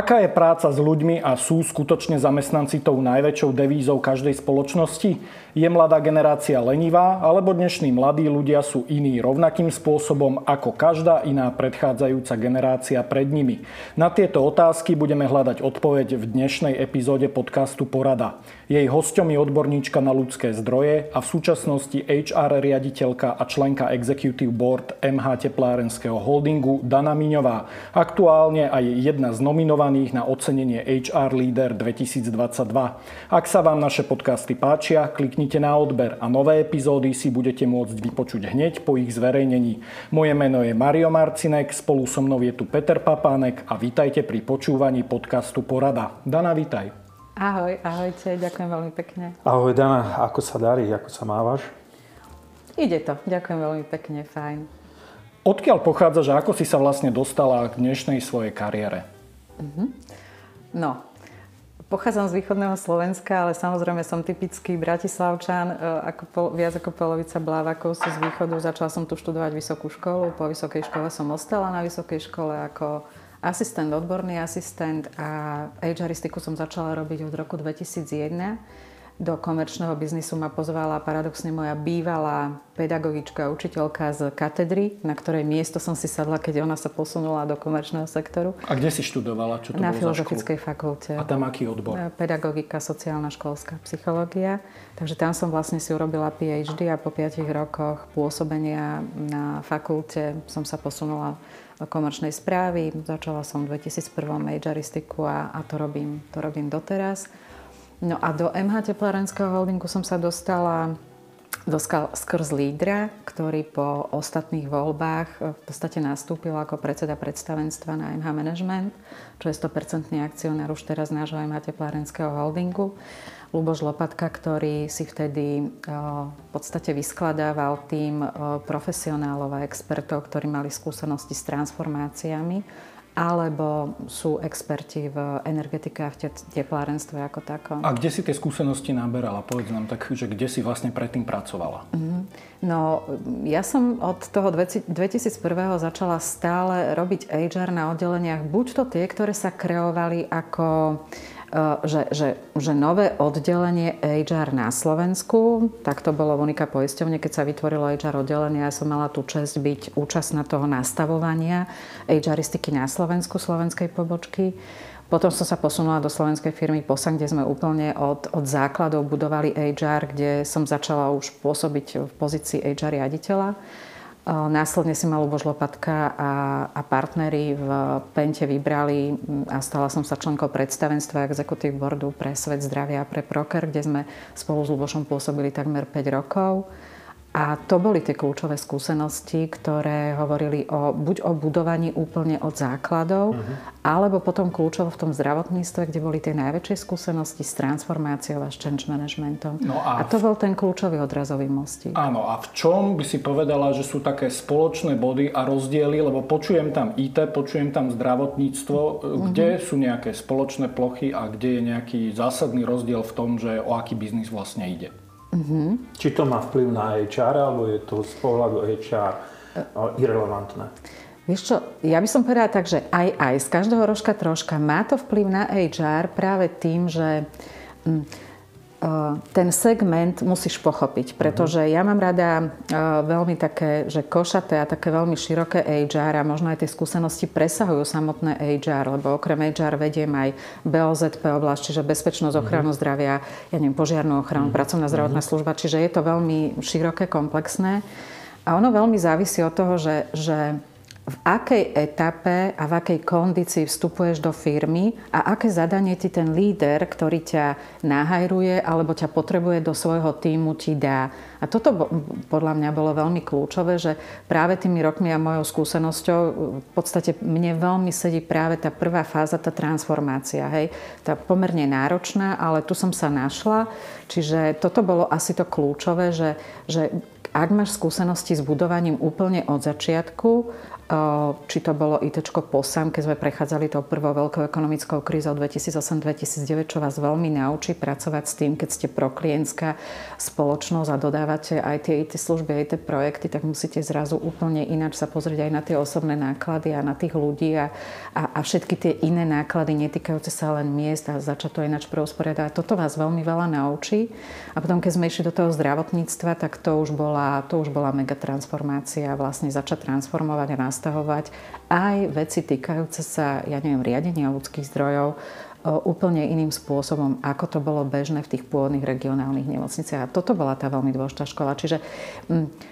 Aká je práca s ľuďmi a sú skutočne zamestnanci tou najväčšou devízou každej spoločnosti? Je mladá generácia lenivá, alebo dnešní mladí ľudia sú iní rovnakým spôsobom ako každá iná predchádzajúca generácia pred nimi? Na tieto otázky budeme hľadať odpoveď v dnešnej epizóde podcastu Porada. Jej hosťom je odborníčka na ľudské zdroje a v súčasnosti HR riaditeľka a členka Executive Board MH Teplárenského holdingu Dana Miňová. Aktuálne aj jedna z nominovaných na ocenenie HR Leader 2022. Ak sa vám naše podcasty páčia, kliknite na odber a nové epizódy si budete môcť vypočuť hneď po ich zverejnení. Moje meno je Mario Marcinek, spolu so mnou je tu Peter Papánek a vítajte pri počúvaní podcastu Porada. Dana, vítaj. Ahoj, ahojte, ďakujem veľmi pekne. Ahoj Dana, ako sa darí, ako sa mávaš? Ide to, ďakujem veľmi pekne, fajn. Odkiaľ pochádzaš a ako si sa vlastne dostala k dnešnej svojej kariére? Uh-huh. No, pochádzam z východného Slovenska, ale samozrejme som typický bratislavčan. E, ako pol, viac ako polovica blávakov sú z východu. Začala som tu študovať vysokú školu. Po vysokej škole som ostala na vysokej škole ako asistent, odborný asistent a HRistiku som začala robiť od roku 2001. Do komerčného biznisu ma pozvala paradoxne moja bývalá pedagogička, učiteľka z katedry, na ktorej miesto som si sadla, keď ona sa posunula do komerčného sektoru. A kde si študovala? Čo to na Filozofickej fakulte. A tam aký odbor? Pedagogika, sociálna školská psychológia. Takže tam som vlastne si urobila PhD a po 5 rokoch pôsobenia na fakulte som sa posunula komerčnej správy. Začala som v 2001 majoristiku a, a to, robím, to robím doteraz. No a do MH Teplárenského holdingu som sa dostala doskal skrz lídra, ktorý po ostatných voľbách v podstate nastúpil ako predseda predstavenstva na MH Management, čo je 100% akcionár už teraz nášho MH Teplárenského holdingu. Luboš Lopatka, ktorý si vtedy v podstate vyskladával tým profesionálov a expertov, ktorí mali skúsenosti s transformáciami alebo sú experti v energetike a v teplárenstve ako takom. A kde si tie skúsenosti naberala? Povedz nám tak, že kde si vlastne predtým pracovala? Mm-hmm. No, ja som od toho 2001. začala stále robiť HR na oddeleniach, buď to tie, ktoré sa kreovali ako že, že, že nové oddelenie HR na Slovensku, tak to bolo v Unika poisťovne, keď sa vytvorilo HR oddelenie, ja som mala tú čest byť účastná toho nastavovania HRistiky na Slovensku, slovenskej pobočky. Potom som sa posunula do slovenskej firmy POSAN, kde sme úplne od, od základov budovali HR, kde som začala už pôsobiť v pozícii HR riaditeľa. Následne si ma Luboš Lopatka a, a partneri v Pente vybrali a stala som sa členkou predstavenstva Executive Boardu pre svet zdravia a pre Proker, kde sme spolu s Lubošom pôsobili takmer 5 rokov. A to boli tie kľúčové skúsenosti, ktoré hovorili o, buď o budovaní úplne od základov, uh-huh. alebo potom kľúčovo v tom zdravotníctve, kde boli tie najväčšie skúsenosti s transformáciou a s change managementom. No a, a to v... bol ten kľúčový odrazový mostík. Áno, a v čom by si povedala, že sú také spoločné body a rozdiely, lebo počujem tam IT, počujem tam zdravotníctvo, uh-huh. kde sú nejaké spoločné plochy a kde je nejaký zásadný rozdiel v tom, že o aký biznis vlastne ide? Uh-huh. Či to má vplyv na HR, alebo je to z pohľadu HR irrelevantné? Vieš čo, ja by som povedala tak, že aj aj, z každého rožka troška má to vplyv na HR práve tým, že hm, ten segment musíš pochopiť, pretože ja mám rada veľmi také, že košaté a také veľmi široké HR a možno aj tie skúsenosti presahujú samotné HR, lebo okrem HR vediem aj BOZP oblasť, čiže bezpečnosť, mhm. ochranu zdravia, ja neviem, požiarnú ochranu, mm pracovná zdravotná mhm. služba, čiže je to veľmi široké, komplexné. A ono veľmi závisí od toho, že, že v akej etape a v akej kondícii vstupuješ do firmy a aké zadanie ti ten líder, ktorý ťa nahajruje alebo ťa potrebuje do svojho týmu, ti dá. A toto podľa mňa bolo veľmi kľúčové, že práve tými rokmi a mojou skúsenosťou v podstate mne veľmi sedí práve tá prvá fáza, tá transformácia. Hej? Tá pomerne náročná, ale tu som sa našla. Čiže toto bolo asi to kľúčové, že, že ak máš skúsenosti s budovaním úplne od začiatku či to bolo IT POSAM, keď sme prechádzali tou prvou veľkou ekonomickou krízou 2008-2009, čo vás veľmi naučí pracovať s tým, keď ste proklientská spoločnosť a dodávate aj tie IT služby, aj tie projekty, tak musíte zrazu úplne ináč sa pozrieť aj na tie osobné náklady a na tých ľudí a, a, a všetky tie iné náklady netýkajúce sa len miest a začať to ináč preusporiadať. Toto vás veľmi veľa naučí. A potom, keď sme išli do toho zdravotníctva, tak to už bola, to už bola mega transformácia. Vlastne začať transformovať a nás nastavovať aj veci týkajúce sa, ja neviem, riadenia ľudských zdrojov, úplne iným spôsobom, ako to bolo bežné v tých pôvodných regionálnych nemocniciach. A toto bola tá veľmi dôležitá škola. Čiže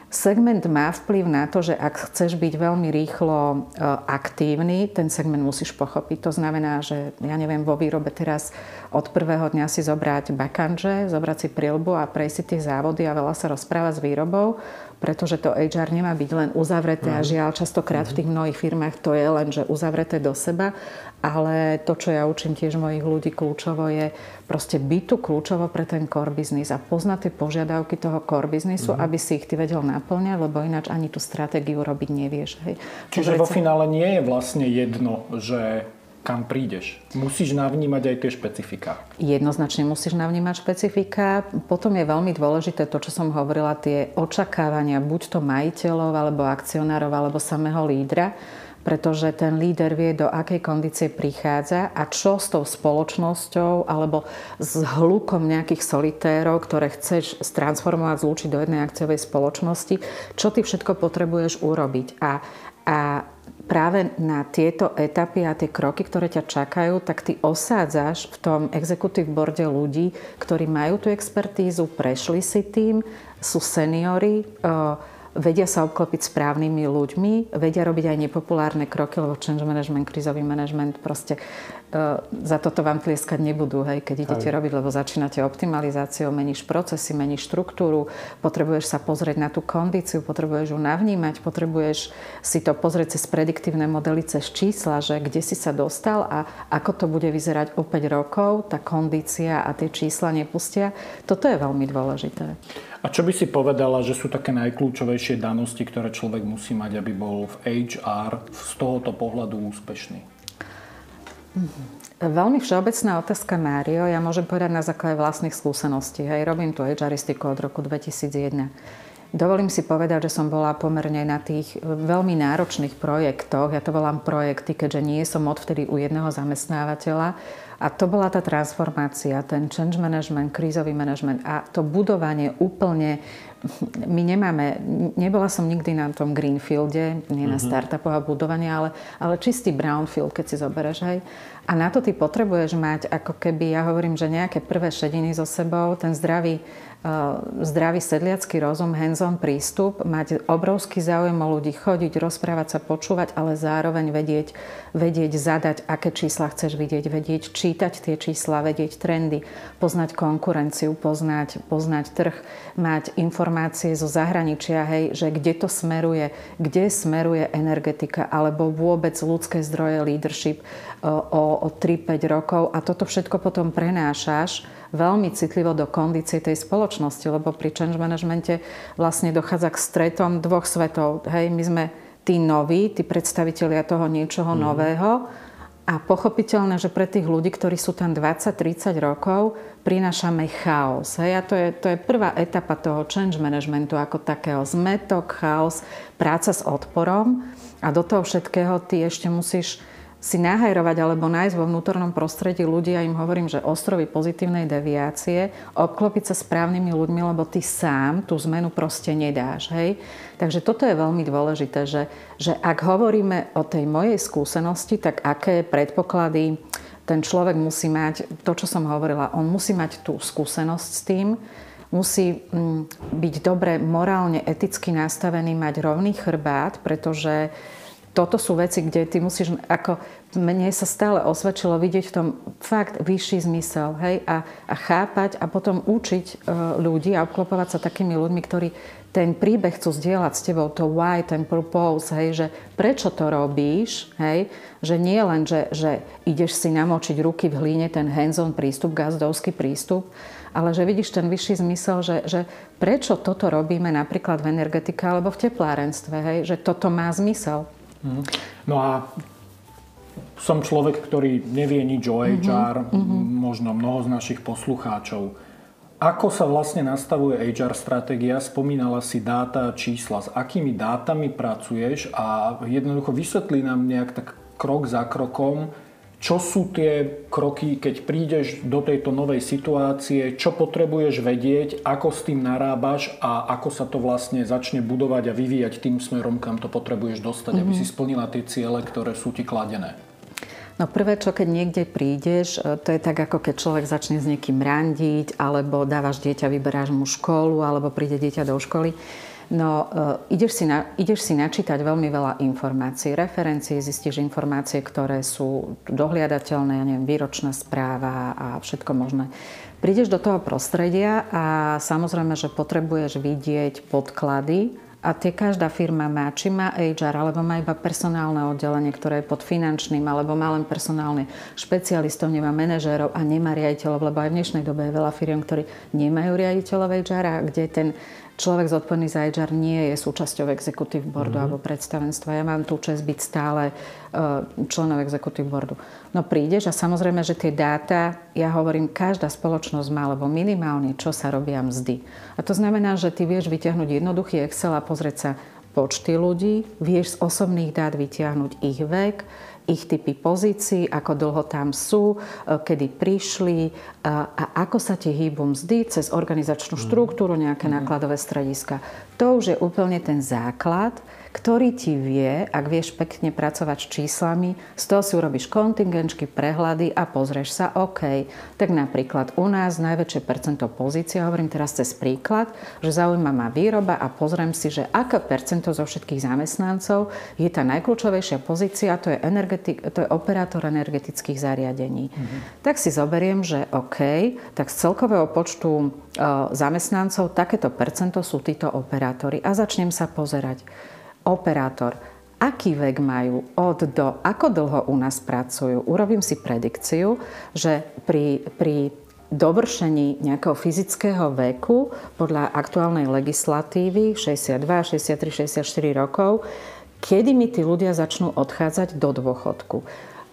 segment má vplyv na to, že ak chceš byť veľmi rýchlo aktívny, ten segment musíš pochopiť. To znamená, že ja neviem, vo výrobe teraz od prvého dňa si zobrať bakanže, zobrať si prilbu a prejsť si tie závody a veľa sa rozprávať s výrobou pretože to HR nemá byť len uzavreté a mhm. žiaľ častokrát v tých mnohých firmách to je len, že uzavreté do seba, ale to, čo ja učím tiež mojich ľudí kľúčovo je proste byť tu kľúčovo pre ten core business a poznať tie požiadavky toho core businessu, mm. aby si ich ty vedel naplňať, lebo ináč ani tú stratégiu robiť nevieš. Hej. Čiže vo finále nie je vlastne jedno, že kam prídeš. Musíš navnímať aj tie špecifika. Jednoznačne musíš navnímať špecifika. Potom je veľmi dôležité to, čo som hovorila, tie očakávania buď to majiteľov, alebo akcionárov, alebo samého lídra pretože ten líder vie, do akej kondície prichádza a čo s tou spoločnosťou alebo s hlukom nejakých solitérov, ktoré chceš stransformovať, zlúčiť do jednej akciovej spoločnosti, čo ty všetko potrebuješ urobiť. A, a práve na tieto etapy a tie kroky, ktoré ťa čakajú, tak ty osádzaš v tom executive boarde ľudí, ktorí majú tú expertízu, prešli si tým, sú seniory, vedia sa obklopiť správnymi ľuďmi, vedia robiť aj nepopulárne kroky, lebo change management, krizový management proste za toto vám tlieskať nebudú, hej, keď idete aj. robiť, lebo začínate optimalizáciou, meníš procesy, meníš štruktúru, potrebuješ sa pozrieť na tú kondíciu, potrebuješ ju navnímať, potrebuješ si to pozrieť cez prediktívne modely, cez čísla, že kde si sa dostal a ako to bude vyzerať o 5 rokov, tá kondícia a tie čísla nepustia. Toto je veľmi dôležité. A čo by si povedala, že sú také najkľúčovejšie danosti, ktoré človek musí mať, aby bol v HR z tohoto pohľadu úspešný? Veľmi všeobecná otázka, Mário. Ja môžem povedať na základe vlastných skúseností. Hej, robím tu HRistiku od roku 2001. Dovolím si povedať, že som bola pomerne na tých veľmi náročných projektoch. Ja to volám projekty, keďže nie som odvtedy u jedného zamestnávateľa. A to bola tá transformácia, ten change management, krízový management a to budovanie úplne my nemáme, nebola som nikdy na tom greenfielde, nie na mhm. startupoch a budovanie, ale, ale čistý brownfield, keď si zoberieš, hej. A na to ty potrebuješ mať, ako keby, ja hovorím, že nejaké prvé šediny so sebou, ten zdravý zdravý sedliacký rozum, hands-on prístup, mať obrovský záujem o ľudí, chodiť, rozprávať sa, počúvať, ale zároveň vedieť, vedieť zadať, aké čísla chceš vidieť, vedieť čítať tie čísla, vedieť trendy, poznať konkurenciu, poznať, poznať trh, mať informácie zo zahraničia, hej, že kde to smeruje, kde smeruje energetika alebo vôbec ľudské zdroje leadership o, o 3-5 rokov a toto všetko potom prenášaš veľmi citlivo do kondície tej spoločnosti, lebo pri change managemente vlastne dochádza k stretom dvoch svetov. Hej, my sme tí noví, tí predstavitelia toho niečoho mm. nového a pochopiteľné, že pre tých ľudí, ktorí sú tam 20-30 rokov, prinášame chaos. Hej? A to je, to je prvá etapa toho change managementu ako takého zmetok, chaos, práca s odporom a do toho všetkého ty ešte musíš si nahajrovať alebo nájsť vo vnútornom prostredí ľudí, ja im hovorím, že ostrovy pozitívnej deviácie, obklopiť sa správnymi ľuďmi, lebo ty sám tú zmenu proste nedáš. Hej? Takže toto je veľmi dôležité, že, že ak hovoríme o tej mojej skúsenosti, tak aké predpoklady ten človek musí mať, to, čo som hovorila, on musí mať tú skúsenosť s tým, musí mm, byť dobre morálne, eticky nastavený, mať rovný chrbát, pretože toto sú veci, kde ty musíš, ako mne sa stále osvedčilo vidieť v tom fakt vyšší zmysel, hej, a, a chápať a potom učiť e, ľudí a obklopovať sa takými ľuďmi, ktorí ten príbeh chcú zdieľať s tebou, to why, ten purpose, hej, že prečo to robíš, hej, že nie len, že, že ideš si namočiť ruky v hlíne, ten hands-on prístup, gazdovský prístup, ale že vidíš ten vyšší zmysel, že, že prečo toto robíme napríklad v energetike alebo v teplárenstve, hej, že toto má zmysel. Mm. No a som človek, ktorý nevie nič o HR, mm-hmm. možno mnoho z našich poslucháčov. Ako sa vlastne nastavuje HR stratégia? Spomínala si dáta, čísla. S akými dátami pracuješ? A jednoducho vysvetlí nám nejak tak krok za krokom, čo sú tie kroky, keď prídeš do tejto novej situácie, čo potrebuješ vedieť, ako s tým narábaš a ako sa to vlastne začne budovať a vyvíjať tým smerom, kam to potrebuješ dostať, mm-hmm. aby si mhm. splnila tie ciele, ktoré sú ti kladené. No prvé, čo keď niekde prídeš, e, to je tak, ako keď človek začne s niekým randiť, alebo dávaš dieťa, vyberáš mu školu, alebo príde dieťa do školy. No, uh, ideš, si na, ideš si načítať veľmi veľa informácií, referencií, zistíš informácie, ktoré sú dohliadateľné, ja neviem, výročná správa a všetko možné. Prídeš do toho prostredia a samozrejme, že potrebuješ vidieť podklady, a tie každá firma má, či má HR, alebo má iba personálne oddelenie, ktoré je pod finančným, alebo má len personálne špecialistov, nemá manažérov a nemá riaditeľov, lebo aj v dnešnej dobe je veľa firiem, ktorí nemajú riaditeľov HR a kde ten človek zodpovedný za HR nie je súčasťou executive boardu mm-hmm. alebo predstavenstva. Ja mám tú čest byť stále e, členom executive boardu. No prídeš a samozrejme, že tie dáta, ja hovorím, každá spoločnosť má, alebo minimálne, čo sa robia mzdy. A to znamená, že ty vieš vyťahnuť jednoduchý Excel a pozrieť sa počty ľudí, vieš z osobných dát vyťahnuť ich vek, ich typy pozícií, ako dlho tam sú, e, kedy prišli e, a ako sa ti hýbu mzdy cez organizačnú mhm. štruktúru, nejaké mhm. nákladové strediska. To už je úplne ten základ, ktorý ti vie, ak vieš pekne pracovať s číslami, z toho si urobíš kontingenčky, prehľady a pozrieš sa, OK, tak napríklad u nás najväčšie percento pozície, hovorím teraz cez príklad, že zaujíma ma výroba a pozriem si, že aké percento zo všetkých zamestnancov je tá najkľúčovejšia pozícia, to je, energetik, to je operátor energetických zariadení. Mm-hmm. Tak si zoberiem, že OK, tak z celkového počtu e, zamestnancov takéto percento sú títo operátori a začnem sa pozerať operátor, aký vek majú, od do, ako dlho u nás pracujú. Urobím si predikciu, že pri, pri dovršení nejakého fyzického veku podľa aktuálnej legislatívy 62, 63, 64 rokov, kedy mi tí ľudia začnú odchádzať do dôchodku.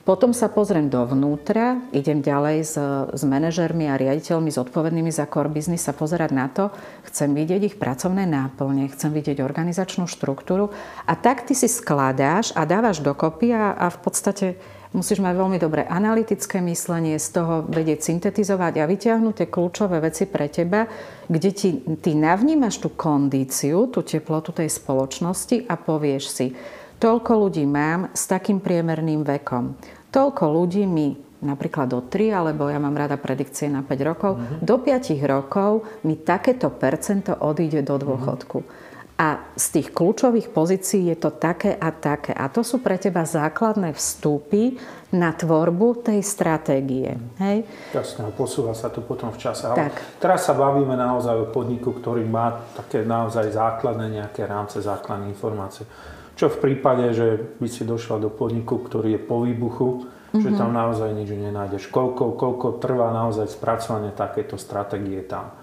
Potom sa pozriem dovnútra, idem ďalej s, s manažermi a riaditeľmi zodpovednými za core business sa pozerať na to, chcem vidieť ich pracovné náplne, chcem vidieť organizačnú štruktúru a tak ty si skladáš a dávaš dokopy a, a v podstate musíš mať veľmi dobré analytické myslenie, z toho vedieť syntetizovať a vyťahnuť tie kľúčové veci pre teba, kde ti, ty navnímaš tú kondíciu, tú teplotu tej spoločnosti a povieš si, toľko ľudí mám s takým priemerným vekom toľko ľudí mi napríklad do 3, alebo ja mám rada predikcie na 5 rokov, mm-hmm. do 5 rokov mi takéto percento odíde do dôchodku. Mm-hmm. A z tých kľúčových pozícií je to také a také. A to sú pre teba základné vstupy na tvorbu tej stratégie. Hej? Jasne, posúva sa to potom v čase. Tak. teraz sa bavíme naozaj o podniku, ktorý má také naozaj základné nejaké rámce, základné informácie. Čo v prípade, že by si došla do podniku, ktorý je po výbuchu, mm-hmm. že tam naozaj nič nenájdeš. Koľko, koľko trvá naozaj spracovanie takéto stratégie tam.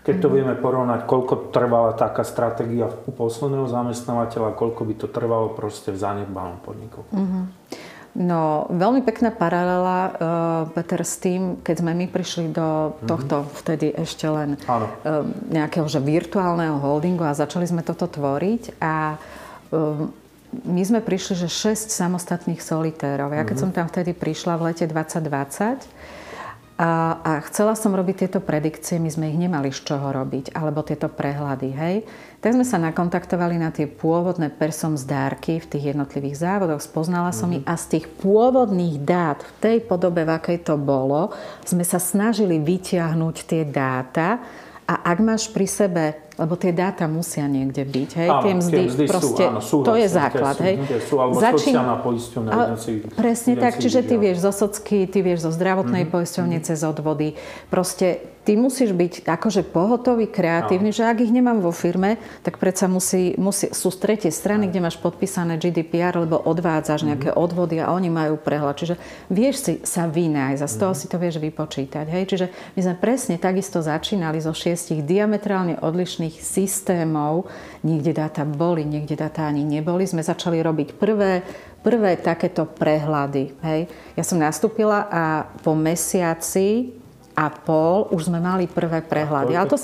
Keď to vieme porovnať, koľko trvala taká stratégia u posledného zamestnávateľa, koľko by to trvalo proste v zanedbanom podniku. Mm-hmm. No, veľmi pekná paralela, uh, Peter, s tým, keď sme my prišli do mhm. tohto mm-hmm. vtedy ešte len uh, nejakého že virtuálneho holdingu a začali sme toto tvoriť a uh, my sme prišli, že 6 samostatných solitérov. Ja keď mm-hmm. som tam vtedy prišla v lete 2020 a, a chcela som robiť tieto predikcie, my sme ich nemali z čoho robiť, alebo tieto prehľady, hej. Tak sme sa nakontaktovali na tie pôvodné persom zdárky v tých jednotlivých závodoch, spoznala som mm-hmm. ich a z tých pôvodných dát v tej podobe, v akej to bolo, sme sa snažili vyťahnuť tie dáta a ak máš pri sebe lebo tie dáta musia niekde byť. Hej? Áno, tie mzdy, tie mzdy proste, sú, áno, sú, to je základ. Sú, hej? Sú, alebo Začín... sociálna poisťovňa. Presne tak, čiže ty vieš zo socky, ty vieš zo zdravotnej mm-hmm. poisťovne mm-hmm. cez odvody. Proste ty musíš byť akože pohotový, kreatívny, no. že ak ich nemám vo firme, tak predsa musí, musí, sú z tretej strany, no. kde máš podpísané GDPR, lebo odvádzaš mm-hmm. nejaké odvody a oni majú prehľad. Čiže vieš si sa vynájsť a z toho mm-hmm. si to vieš vypočítať. Hej? Čiže my sme presne takisto začínali zo šiestich diametrálne odlišných informačných systémov, niekde dáta boli, niekde dáta ani neboli, sme začali robiť prvé, prvé takéto prehľady. Hej. Ja som nastúpila a po mesiaci a pol už sme mali prvé prehľady. Ale to,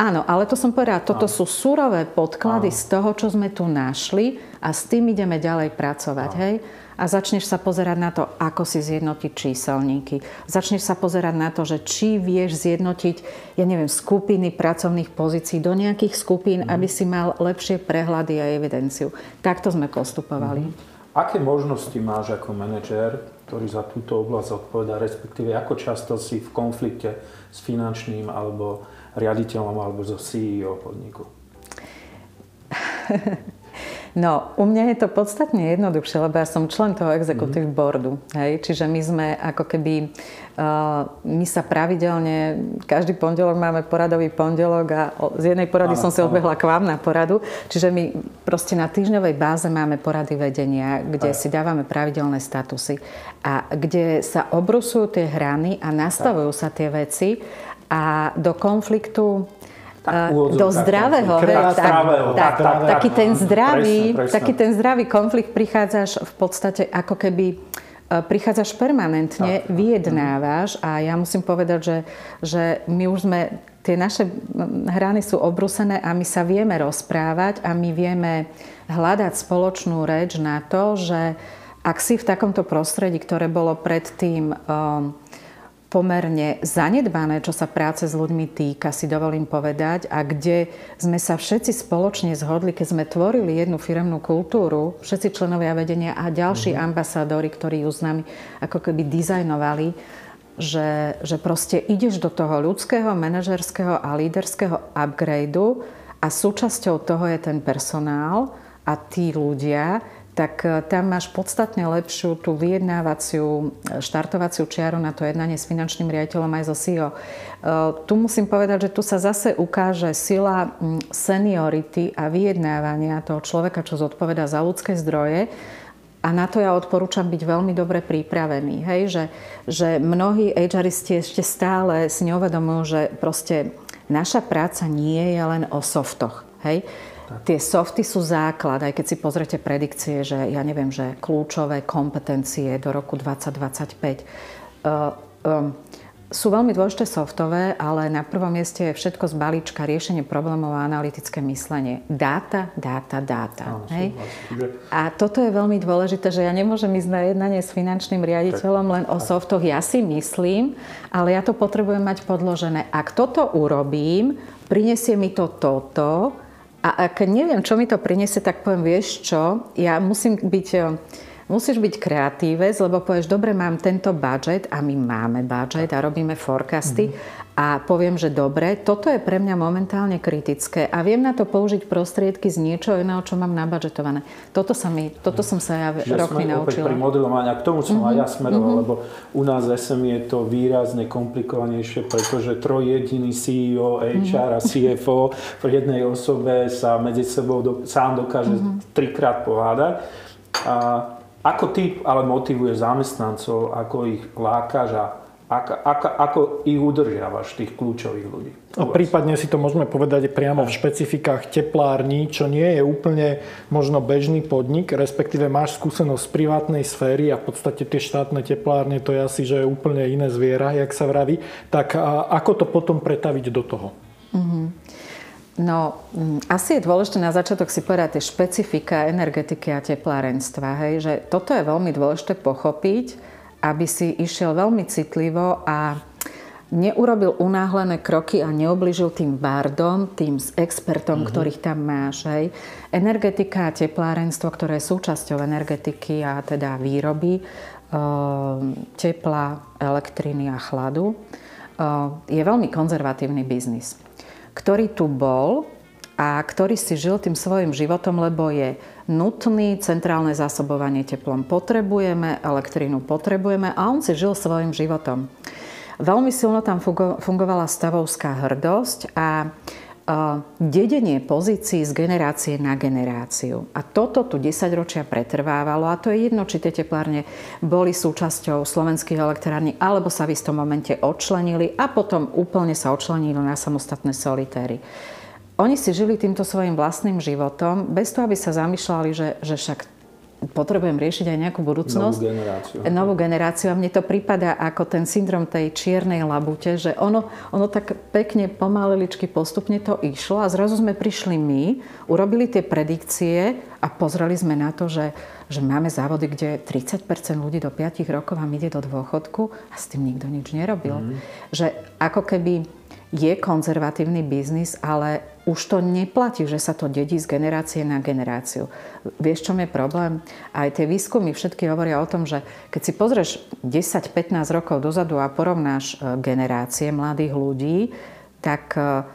áno, ale to som povedala, toto áno. sú surové podklady áno. z toho, čo sme tu našli a s tým ideme ďalej pracovať. Hej? A začneš sa pozerať na to, ako si zjednotiť číselníky. Začneš sa pozerať na to, že či vieš zjednotiť, ja neviem, skupiny pracovných pozícií do nejakých skupín, mm. aby si mal lepšie prehľady a evidenciu. Takto sme postupovali. Mm. Aké možnosti máš ako manažér, ktorý za túto oblasť odpovedá, respektíve ako často si v konflikte s finančným alebo riaditeľom alebo so CEO podniku? No, u mňa je to podstatne jednoduchšie, lebo ja som člen toho executive mm-hmm. boardu. Hej? Čiže my sme ako keby, uh, my sa pravidelne, každý pondelok máme poradový pondelok a z jednej porady áno, som si odbehla k vám na poradu. Čiže my proste na týždňovej báze máme porady vedenia, kde Aj. si dávame pravidelné statusy a kde sa obrusujú tie hrany a nastavujú sa tie veci a do konfliktu tak, do zdravého, tak, tak, tak, tak, taký ten zdravý, presne, presne. taký ten zdravý konflikt prichádzaš v podstate ako keby e, prichádzaš permanentne, tak, vyjednávaš a ja musím povedať, že, že my už sme, tie naše hrany sú obrusené a my sa vieme rozprávať a my vieme hľadať spoločnú reč na to, že ak si v takomto prostredí, ktoré bolo predtým um, pomerne zanedbané, čo sa práce s ľuďmi týka, si dovolím povedať, a kde sme sa všetci spoločne zhodli, keď sme tvorili jednu firemnú kultúru, všetci členovia vedenia a ďalší mm-hmm. ambasádori, ktorí ju s nami ako keby dizajnovali, že, že proste ideš do toho ľudského, manažerského a líderského upgradeu a súčasťou toho je ten personál a tí ľudia, tak e, tam máš podstatne lepšiu tú vyjednávaciu e, štartovaciu čiaru na to jednanie s finančným riaditeľom aj so CEO. E, tu musím povedať, že tu sa zase ukáže sila seniority a vyjednávania toho človeka, čo zodpoveda za ľudské zdroje. A na to ja odporúčam byť veľmi dobre pripravený. Hej? Že, že mnohí HRisti ešte stále si neuvedomujú, že proste naša práca nie je len o softoch. Hej? Tie softy sú základ, aj keď si pozrete predikcie, že ja neviem, že kľúčové kompetencie do roku 2025. Uh, um, sú veľmi dôležité softové, ale na prvom mieste je všetko z balíčka riešenie problémov a analytické myslenie. Dáta, dáta, dáta. Áno, hej? A toto je veľmi dôležité, že ja nemôžem ísť na jednanie s finančným riaditeľom len o softoch. Ja si myslím, ale ja to potrebujem mať podložené. Ak toto urobím, prinesie mi to toto, a ak neviem, čo mi to priniesie, tak poviem, vieš čo, ja musím byť musíš byť kreatívec, lebo povieš, dobre, mám tento budget a my máme budget a robíme forecasty mm-hmm. a poviem, že dobre, toto je pre mňa momentálne kritické a viem na to použiť prostriedky z niečoho iného, čo mám nabudžetované. Toto, sa mi, toto som sa ja Čiže roky naučila. pri modelovaní, a k tomu som mm-hmm. aj ja smeroval, mm-hmm. lebo u nás SM je to výrazne komplikovanejšie, pretože trojjediný CEO, HR a CFO v jednej osobe sa medzi sebou do, sám dokáže mm-hmm. trikrát pohádať. A ako ty ale motivuješ zamestnancov, ako ich lákaš a ako, ako, ako ich udržiavaš, tých kľúčových ľudí? A prípadne si to môžeme povedať priamo v špecifikách teplární, čo nie je úplne možno bežný podnik, respektíve máš skúsenosť z privátnej sféry a v podstate tie štátne teplárne, to je asi že je úplne iné zviera, jak sa vraví. Tak ako to potom pretaviť do toho? Mm-hmm. No, mm, asi je dôležité na začiatok si povedať tie špecifika energetiky a teplárenstva. Hej? Že toto je veľmi dôležité pochopiť, aby si išiel veľmi citlivo a neurobil unáhlené kroky a neobližil tým bardom, tým s expertom, mm-hmm. ktorých tam máš. Hej. Energetika a teplárenstvo, ktoré je súčasťou energetiky a teda výroby, e, tepla, elektriny a chladu, e, je veľmi konzervatívny biznis ktorý tu bol a ktorý si žil tým svojim životom, lebo je nutný, centrálne zásobovanie teplom potrebujeme, elektrínu potrebujeme a on si žil svojim životom. Veľmi silno tam fungovala stavovská hrdosť a dedenie pozícií z generácie na generáciu. A toto tu 10 ročia pretrvávalo a to je jedno, či tie teplárne boli súčasťou slovenských elektrární alebo sa v istom momente odčlenili a potom úplne sa odčlenili na samostatné solitéry. oni si žili týmto svojim vlastným životom, bez toho, aby sa zamýšľali, že, že však potrebujem riešiť aj nejakú budúcnosť. Novú generáciu. Novú generáciu. A mne to prípada ako ten syndrom tej čiernej labute, že ono, ono tak pekne pomaliličky postupne to išlo a zrazu sme prišli my, urobili tie predikcie a pozreli sme na to, že, že máme závody, kde 30% ľudí do 5 rokov vám ide do dôchodku a s tým nikto nič nerobil. Mm. Že ako keby je konzervatívny biznis, ale už to neplatí, že sa to dedí z generácie na generáciu. Vieš, čo je problém? Aj tie výskumy všetky hovoria o tom, že keď si pozrieš 10-15 rokov dozadu a porovnáš e, generácie mladých ľudí, tak e,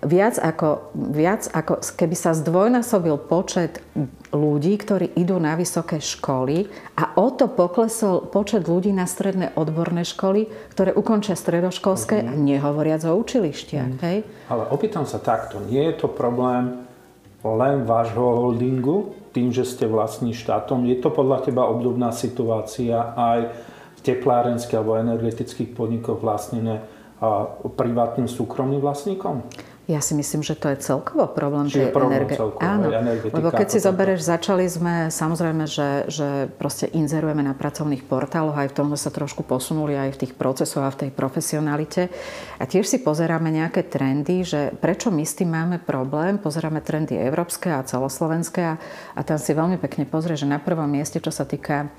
viac ako, viac ako keby sa zdvojnásobil počet ľudí, ktorí idú na vysoké školy a o to poklesol počet ľudí na stredné odborné školy, ktoré ukončia stredoškolské mm-hmm. a nehovoriac o učilištiach. Mm-hmm. Hej? Ale opýtam sa takto, nie je to problém len vášho holdingu, tým, že ste vlastní štátom? Je to podľa teba obdobná situácia aj v teplárenských alebo energetických podnikoch vlastnené privátnym súkromným vlastníkom? Ja si myslím, že to je celkovo problém Čiže tej problém energie. Celkovo, Áno, lebo keď si zoberieš, začali sme, samozrejme, že, že proste inzerujeme na pracovných portáloch, aj v tom sme sa trošku posunuli aj v tých procesoch a v tej profesionalite. A tiež si pozeráme nejaké trendy, že prečo my s tým máme problém. Pozeráme trendy európske a celoslovenské a, a tam si veľmi pekne pozrie, že na prvom mieste, čo sa týka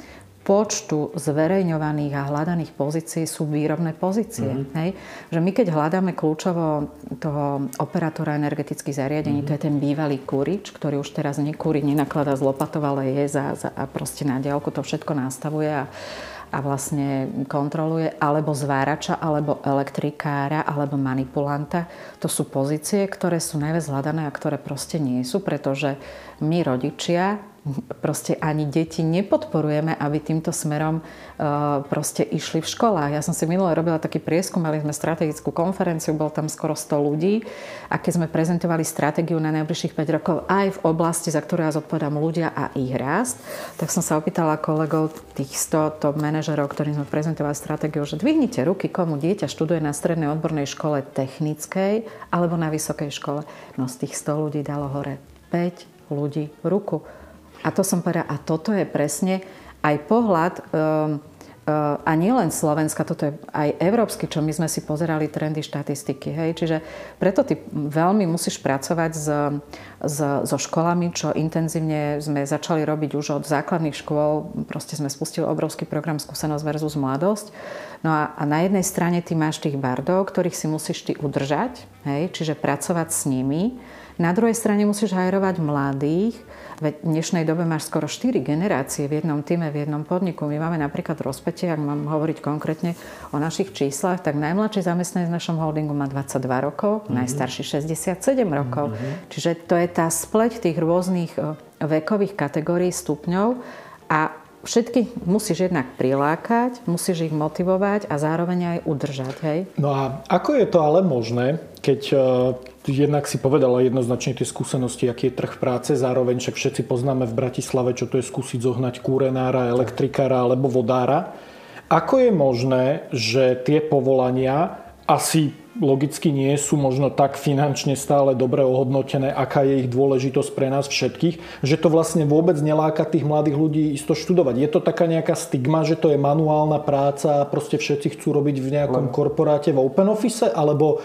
počtu zverejňovaných a hľadaných pozícií sú výrobné pozície. Mm-hmm. Hej? Že my keď hľadáme kľúčovo toho operátora energetických zariadení, mm-hmm. to je ten bývalý kurič, ktorý už teraz nekúri, nenakladá z lopatov, ale je za, za, a proste na diálku to všetko nastavuje a, a vlastne kontroluje, alebo zvárača, alebo elektrikára, alebo manipulanta. To sú pozície, ktoré sú najviac hľadané a ktoré proste nie sú, pretože my rodičia proste ani deti nepodporujeme, aby týmto smerom e, proste išli v školách. Ja som si minule robila taký prieskum, mali sme strategickú konferenciu, bol tam skoro 100 ľudí a keď sme prezentovali stratégiu na najbližších 5 rokov aj v oblasti, za ktorú ja zodpovedám ľudia a ich rast, tak som sa opýtala kolegov, tých 100 top manažerov, ktorým sme prezentovali stratégiu, že dvihnite ruky, komu dieťa študuje na strednej odbornej škole technickej alebo na vysokej škole. No z tých 100 ľudí dalo hore 5 ľudí ruku. A to som povedala, a toto je presne aj pohľad um, a nielen Slovenska, toto je aj európsky, čo my sme si pozerali trendy štatistiky. Hej? Čiže preto ty veľmi musíš pracovať s, s, so školami, čo intenzívne sme začali robiť už od základných škôl. Proste sme spustili obrovský program Skúsenosť versus mladosť. No a, a na jednej strane ty máš tých bardov, ktorých si musíš ty udržať, hej? čiže pracovať s nimi. Na druhej strane musíš hajrovať mladých, Veď v dnešnej dobe máš skoro 4 generácie v jednom týme, v jednom podniku. My máme napríklad rozpätie, ak mám hovoriť konkrétne o našich číslach, tak najmladší zamestnanec v našom holdingu má 22 rokov, mm-hmm. najstarší 67 rokov. Mm-hmm. Čiže to je tá spleť tých rôznych e, vekových kategórií, stupňov a všetky musíš jednak prilákať, musíš ich motivovať a zároveň aj udržať. Hej? No a ako je to ale možné, keď e, jednak si povedala jednoznačne tie skúsenosti, aký je trh práce, zároveň však všetci poznáme v Bratislave, čo to je skúsiť zohnať kúrenára, elektrikára alebo vodára. Ako je možné, že tie povolania asi logicky nie sú možno tak finančne stále dobre ohodnotené, aká je ich dôležitosť pre nás všetkých, že to vlastne vôbec neláka tých mladých ľudí isto študovať. Je to taká nejaká stigma, že to je manuálna práca a proste všetci chcú robiť v nejakom korporáte v open office, alebo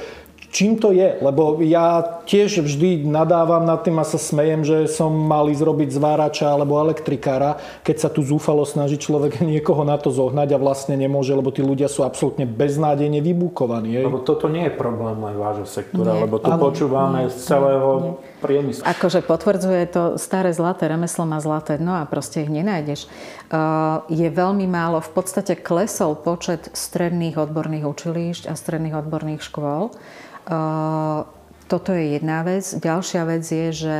čím to je, lebo ja tiež vždy nadávam nad tým a sa smejem, že som mal ísť robiť zvárača alebo elektrikára, keď sa tu zúfalo snaží človek niekoho na to zohnať a vlastne nemôže, lebo tí ľudia sú absolútne beznádejne vybúkovaní. Lebo toto nie je problém aj vášho sektora, nie. lebo tu počúvame nie. z celého nie. priemyslu. Akože potvrdzuje to staré zlaté remeslo má zlaté dno a proste ich nenájdeš. Uh, je veľmi málo, v podstate klesol počet stredných odborných učilišť a stredných odborných škôl. Toto je jedna vec. Ďalšia vec je, že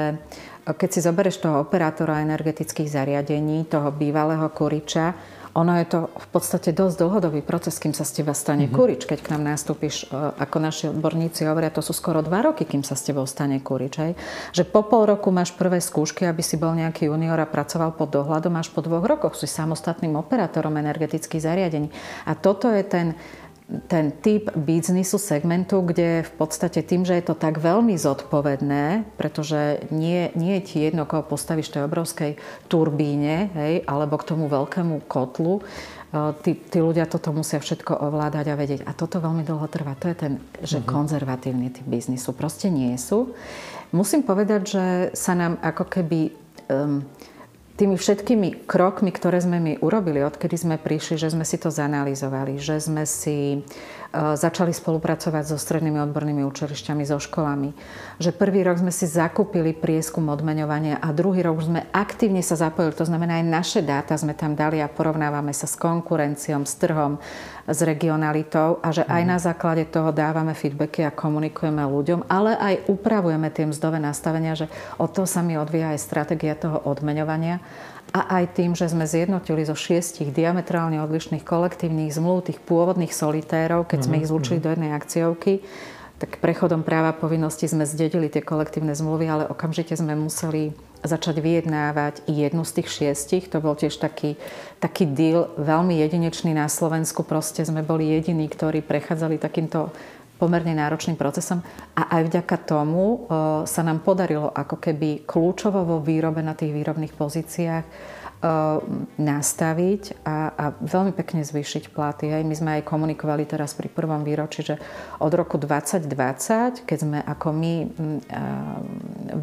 keď si zoberieš toho operátora energetických zariadení, toho bývalého kuriča, ono je to v podstate dosť dlhodobý proces, kým sa z teba stane mm-hmm. kurič. Keď k nám nastúpiš, e, ako naši odborníci hovoria, to sú skoro dva roky, kým sa s tebou stane kurič. Hej? Že po pol roku máš prvé skúšky, aby si bol nejaký junior a pracoval pod dohľadom, až po dvoch rokoch si samostatným operátorom energetických zariadení. A toto je ten ten typ biznisu, segmentu, kde v podstate tým, že je to tak veľmi zodpovedné, pretože nie, nie je ti jedno, koho postavíš tej obrovskej turbíne, hej, alebo k tomu veľkému kotlu, tí, tí ľudia toto musia všetko ovládať a vedieť. A toto veľmi dlho trvá. To je ten, že uh-huh. konzervatívny typ biznisu. Proste nie sú. Musím povedať, že sa nám ako keby um, tými všetkými krokmi, ktoré sme my urobili, odkedy sme prišli, že sme si to zanalizovali, že sme si E, začali spolupracovať so strednými odbornými učilišťami, so školami. Že prvý rok sme si zakúpili prieskum odmeňovania a druhý rok sme aktívne sa zapojili. To znamená, aj naše dáta sme tam dali a porovnávame sa s konkurenciou, s trhom, s regionalitou a že aj mhm. na základe toho dávame feedbacky a komunikujeme ľuďom, ale aj upravujeme tie mzdové nastavenia, že od toho sa mi odvíja aj stratégia toho odmeňovania a aj tým, že sme zjednotili zo šiestich diametrálne odlišných kolektívnych zmluv, tých pôvodných solitérov, keď sme ich mhm, zlúčili mhm. do jednej akciovky, tak prechodom práva povinnosti sme zdedili tie kolektívne zmluvy, ale okamžite sme museli začať vyjednávať jednu z tých šiestich. To bol tiež taký, taký deal veľmi jedinečný na Slovensku. Proste sme boli jediní, ktorí prechádzali takýmto pomerne náročným procesom a aj vďaka tomu sa nám podarilo ako keby kľúčovo vo výrobe na tých výrobných pozíciách nastaviť a, a veľmi pekne zvýšiť platy. Hej. My sme aj komunikovali teraz pri prvom výročí, že od roku 2020, keď sme ako my mm, eh,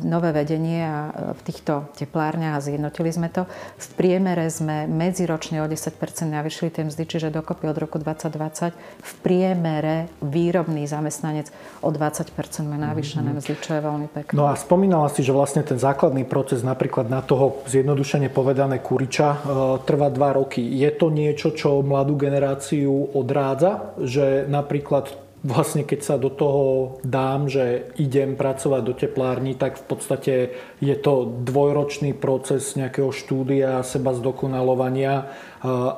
nové vedenie a v týchto teplárniach a zjednotili sme to, v priemere sme medziročne o 10% navýšili tie mzdy, čiže dokopy od roku 2020 v priemere výrobný zamestnanec o 20% má navýšené mhm. mzdy, čo je veľmi pekné. No a spomínala si, že vlastne ten základný proces napríklad na toho zjednodušene povedané Kuriča e, trvá dva roky. Je to niečo, čo mladú generáciu odrádza? Že napríklad vlastne keď sa do toho dám, že idem pracovať do teplárny, tak v podstate je to dvojročný proces nejakého štúdia, seba zdokonalovania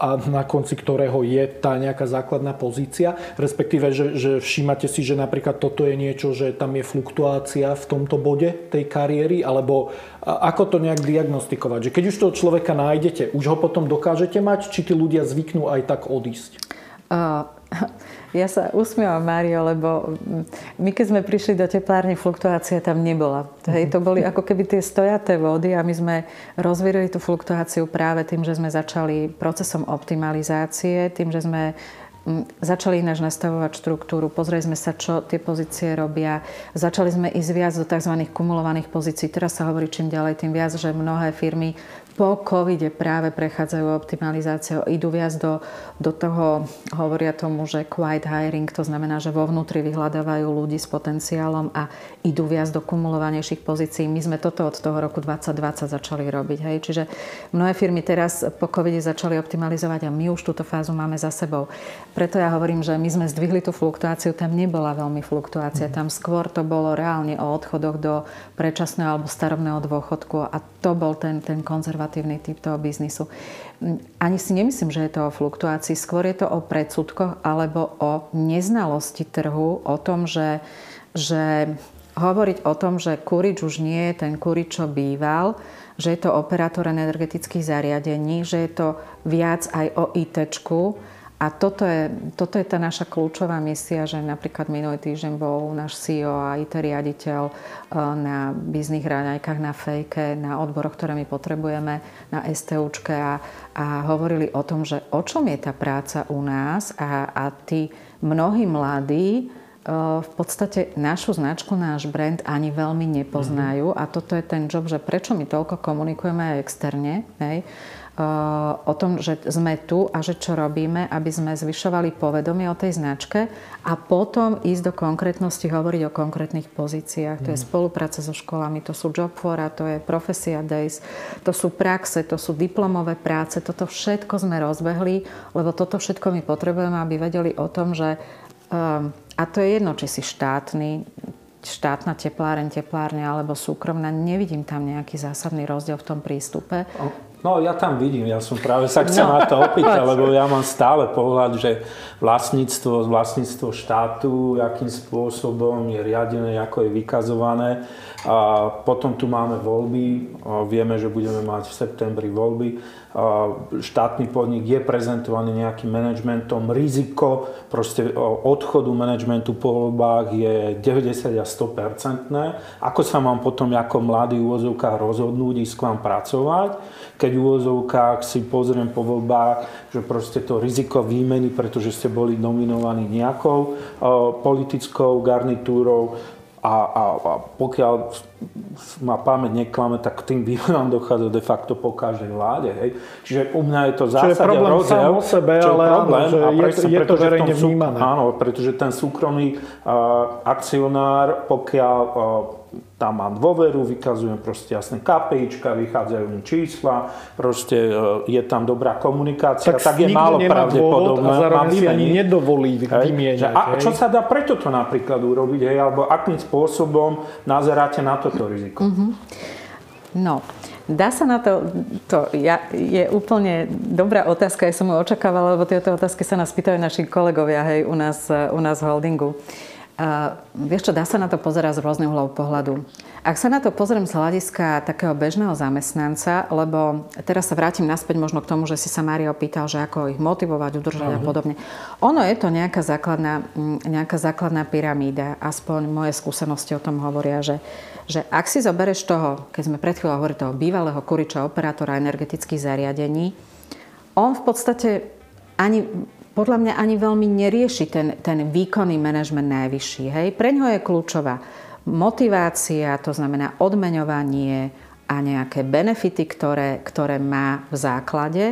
a na konci ktorého je tá nejaká základná pozícia. Respektíve, že, že všímate si, že napríklad toto je niečo, že tam je fluktuácia v tomto bode tej kariéry, alebo ako to nejak diagnostikovať? Že keď už toho človeka nájdete, už ho potom dokážete mať, či tí ľudia zvyknú aj tak odísť? Uh, ja sa usmievam, Mário, lebo my keď sme prišli do teplárne, fluktuácia tam nebola. Hej, to boli ako keby tie stojaté vody a my sme rozvírili tú fluktuáciu práve tým, že sme začali procesom optimalizácie, tým, že sme začali ináč nastavovať štruktúru, pozreli sme sa, čo tie pozície robia, začali sme ísť viac do tzv. kumulovaných pozícií. Teraz sa hovorí čím ďalej, tým viac, že mnohé firmy po covide práve prechádzajú optimalizáciou, idú viac do, do toho, hovoria tomu, že quiet hiring, to znamená, že vo vnútri vyhľadávajú ľudí s potenciálom a idú viac do kumulovanejších pozícií. My sme toto od toho roku 2020 začali robiť. Hej. Čiže mnohé firmy teraz po covide začali optimalizovať a my už túto fázu máme za sebou. Preto ja hovorím, že my sme zdvihli tú fluktuáciu, tam nebola veľmi fluktuácia, tam skôr to bolo reálne o odchodoch do predčasného alebo starobného dôchodku a to bol ten, ten konzervatívny konzervatívny typ toho biznisu. Ani si nemyslím, že je to o fluktuácii, skôr je to o predsudkoch alebo o neznalosti trhu, o tom, že, že hovoriť o tom, že kurič už nie je ten kurič, čo býval, že je to operátor energetických zariadení, že je to viac aj o ITčku, a toto je, toto je tá naša kľúčová misia, že napríklad minulý týždeň bol náš CEO a IT riaditeľ e, na bizných ráňajkách, na fejke, na odboroch, ktoré my potrebujeme, na STUčke a, a hovorili o tom, že o čom je tá práca u nás a, a tí mnohí mladí e, v podstate našu značku, náš brand ani veľmi nepoznajú mm-hmm. a toto je ten job, že prečo my toľko komunikujeme aj externe, hej? O tom, že sme tu a že čo robíme, aby sme zvyšovali povedomie o tej značke a potom ísť do konkrétnosti, hovoriť o konkrétnych pozíciách. To je mm. spolupráca so školami, to sú job fora, to je profesia days, to sú praxe, to sú diplomové práce. Toto všetko sme rozbehli, lebo toto všetko my potrebujeme, aby vedeli o tom, že um, a to je jedno, či si štátny, štátna tepláreň, teplárne alebo súkromná, nevidím tam nejaký zásadný rozdiel v tom prístupe. No ja tam vidím, ja som práve sa chcel no. na to opýtať, lebo ja mám stále pohľad, že vlastníctvo, vlastníctvo štátu, akým spôsobom je riadené, ako je vykazované. A potom tu máme voľby, vieme, že budeme mať v septembri voľby. Štátny podnik je prezentovaný nejakým manažmentom, riziko proste odchodu manažmentu po voľbách je 90 a 100% Ako sa mám potom ako mladý úvozovkách rozhodnúť ísť k vám pracovať, keď v úvozovkách si pozriem po voľbách, že proste to riziko výmeny, pretože ste boli nominovaní nejakou politickou garnitúrou, a, a, a pokiaľ ma pamäť neklame, tak tým výmenám dochádza de facto po každej vláde. Hej. Čiže u mňa je to zásade Čiže problém rozdiel, sám o sebe, ale problém, áno, že je, presne, je to verejne vnímané. Áno, pretože ten súkromný uh, akcionár, pokiaľ uh, tam mám dôveru, vykazujem proste jasné KPIčka, vychádzajú mi čísla, proste e, je tam dobrá komunikácia, tak, tak je málo pravdepodobné. A zároveň si ani nedovolí vymieňať. A čo sa dá preto to napríklad urobiť, hej, alebo akým spôsobom nazeráte na toto riziko? Mm-hmm. No, Dá sa na to, to ja, je úplne dobrá otázka, ja som ju očakávala, lebo tieto otázky sa nás pýtajú naši kolegovia hej, u nás, u nás v holdingu. Uh, Uh, vieš čo, dá sa na to pozerať z rôznych uhlov pohľadu. Ak sa na to pozriem z hľadiska takého bežného zamestnanca, lebo teraz sa vrátim naspäť možno k tomu, že si sa Mário pýtal, že ako ich motivovať, udržať uh-huh. a podobne. Ono je to nejaká základná, nejaká základná pyramída, aspoň moje skúsenosti o tom hovoria, že, že ak si zoberieš toho, keď sme pred chvíľou hovorili toho bývalého kuriča operátora energetických zariadení, on v podstate ani podľa mňa ani veľmi nerieši ten, ten výkonný manažment najvyšší. Hej? Pre ňo je kľúčová motivácia, to znamená odmeňovanie a nejaké benefity, ktoré, ktoré má v základe.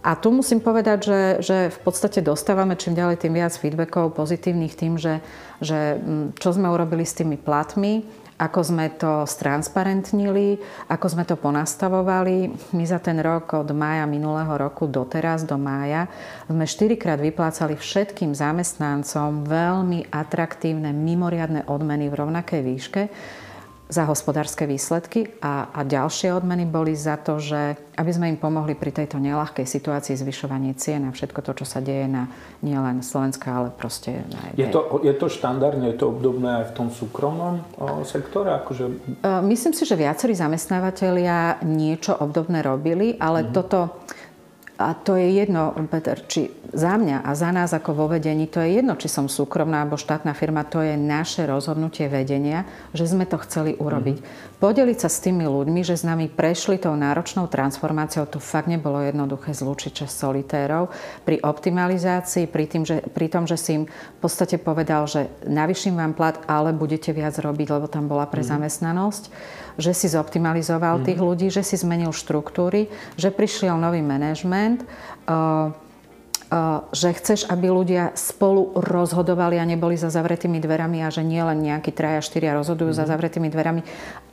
A tu musím povedať, že, že v podstate dostávame čím ďalej tým viac feedbackov pozitívnych tým, že, že mm, čo sme urobili s tými platmi, ako sme to stransparentnili, ako sme to ponastavovali. My za ten rok od mája minulého roku doteraz, do mája, sme štyrikrát vyplácali všetkým zamestnancom veľmi atraktívne, mimoriadne odmeny v rovnakej výške za hospodárske výsledky a, a ďalšie odmeny boli za to, že aby sme im pomohli pri tejto nelahkej situácii zvyšovanie cien a všetko to, čo sa deje na nielen Slovenska, ale proste aj... Je to, je to štandardne, je to obdobné aj v tom súkromnom o, sektore? Akože... Myslím si, že viacerí zamestnávateľia niečo obdobné robili, ale mm-hmm. toto a to je jedno, Peter, či za mňa a za nás ako vo vedení, to je jedno, či som súkromná alebo štátna firma, to je naše rozhodnutie vedenia, že sme to chceli urobiť. Mm. Podeliť sa s tými ľuďmi, že s nami prešli tou náročnou transformáciou, to fakt nebolo jednoduché zlúčiť čas solitérov. Pri optimalizácii, pri, tým, že, pri tom, že si im v podstate povedal, že navyším vám plat, ale budete viac robiť, lebo tam bola pre mm. Že si zoptimalizoval mm. tých ľudí, že si zmenil štruktúry, že prišiel nový manažment, uh, uh, že chceš, aby ľudia spolu rozhodovali a neboli za zavretými dverami a že nie len nejakí traja, štyria rozhodujú mm. za mhm. zavretými dverami,